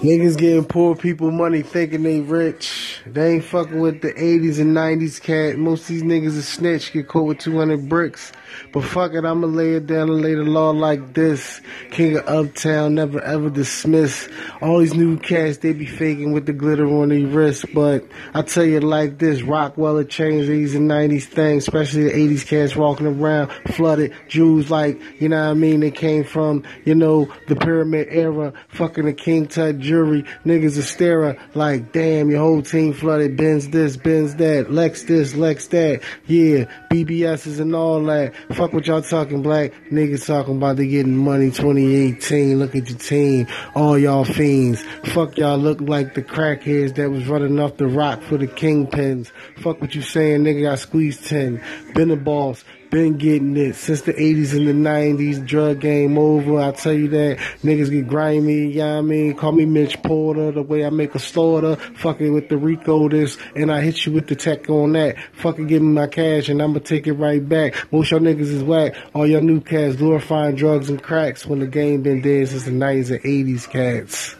Niggas getting poor people money thinking they rich. They ain't fucking with the 80s and 90s cat. Most of these niggas is snitch, get caught with 200 bricks. But fuck it, I'ma lay it down and lay the law like this. King of Uptown, never ever dismiss. All these new cats, they be faking with the glitter on their wrist. But I tell you like this, Rockwell changed 80s and 90s things, especially the 80s cats walking around flooded. Jews like, you know what I mean? They came from, you know, the pyramid era, fucking the King Tut jury. Niggas are staring like, damn, your whole team flooded. Benz this, Benz that, Lex this, Lex that. Yeah, BBS's and all that. Fuck what y'all talking, black niggas talking about they getting money 2018. Look at your team, all y'all fiends. Fuck y'all look like the crackheads that was running off the rock for the kingpins. Fuck what you saying, nigga I squeezed 10. Been a boss, been getting it since the 80s and the 90s. Drug game over. I tell you that. Niggas get grimy. You know I mean, call me Rich Porter. The way I make a slaughter. Fucking with the RICO this. And I hit you with the tech on that. Fucking give me my cash and I'ma take it right back. Most y'all niggas is whack. All y'all new cats glorifying drugs and cracks when the game been dead since the 90s and 80s cats.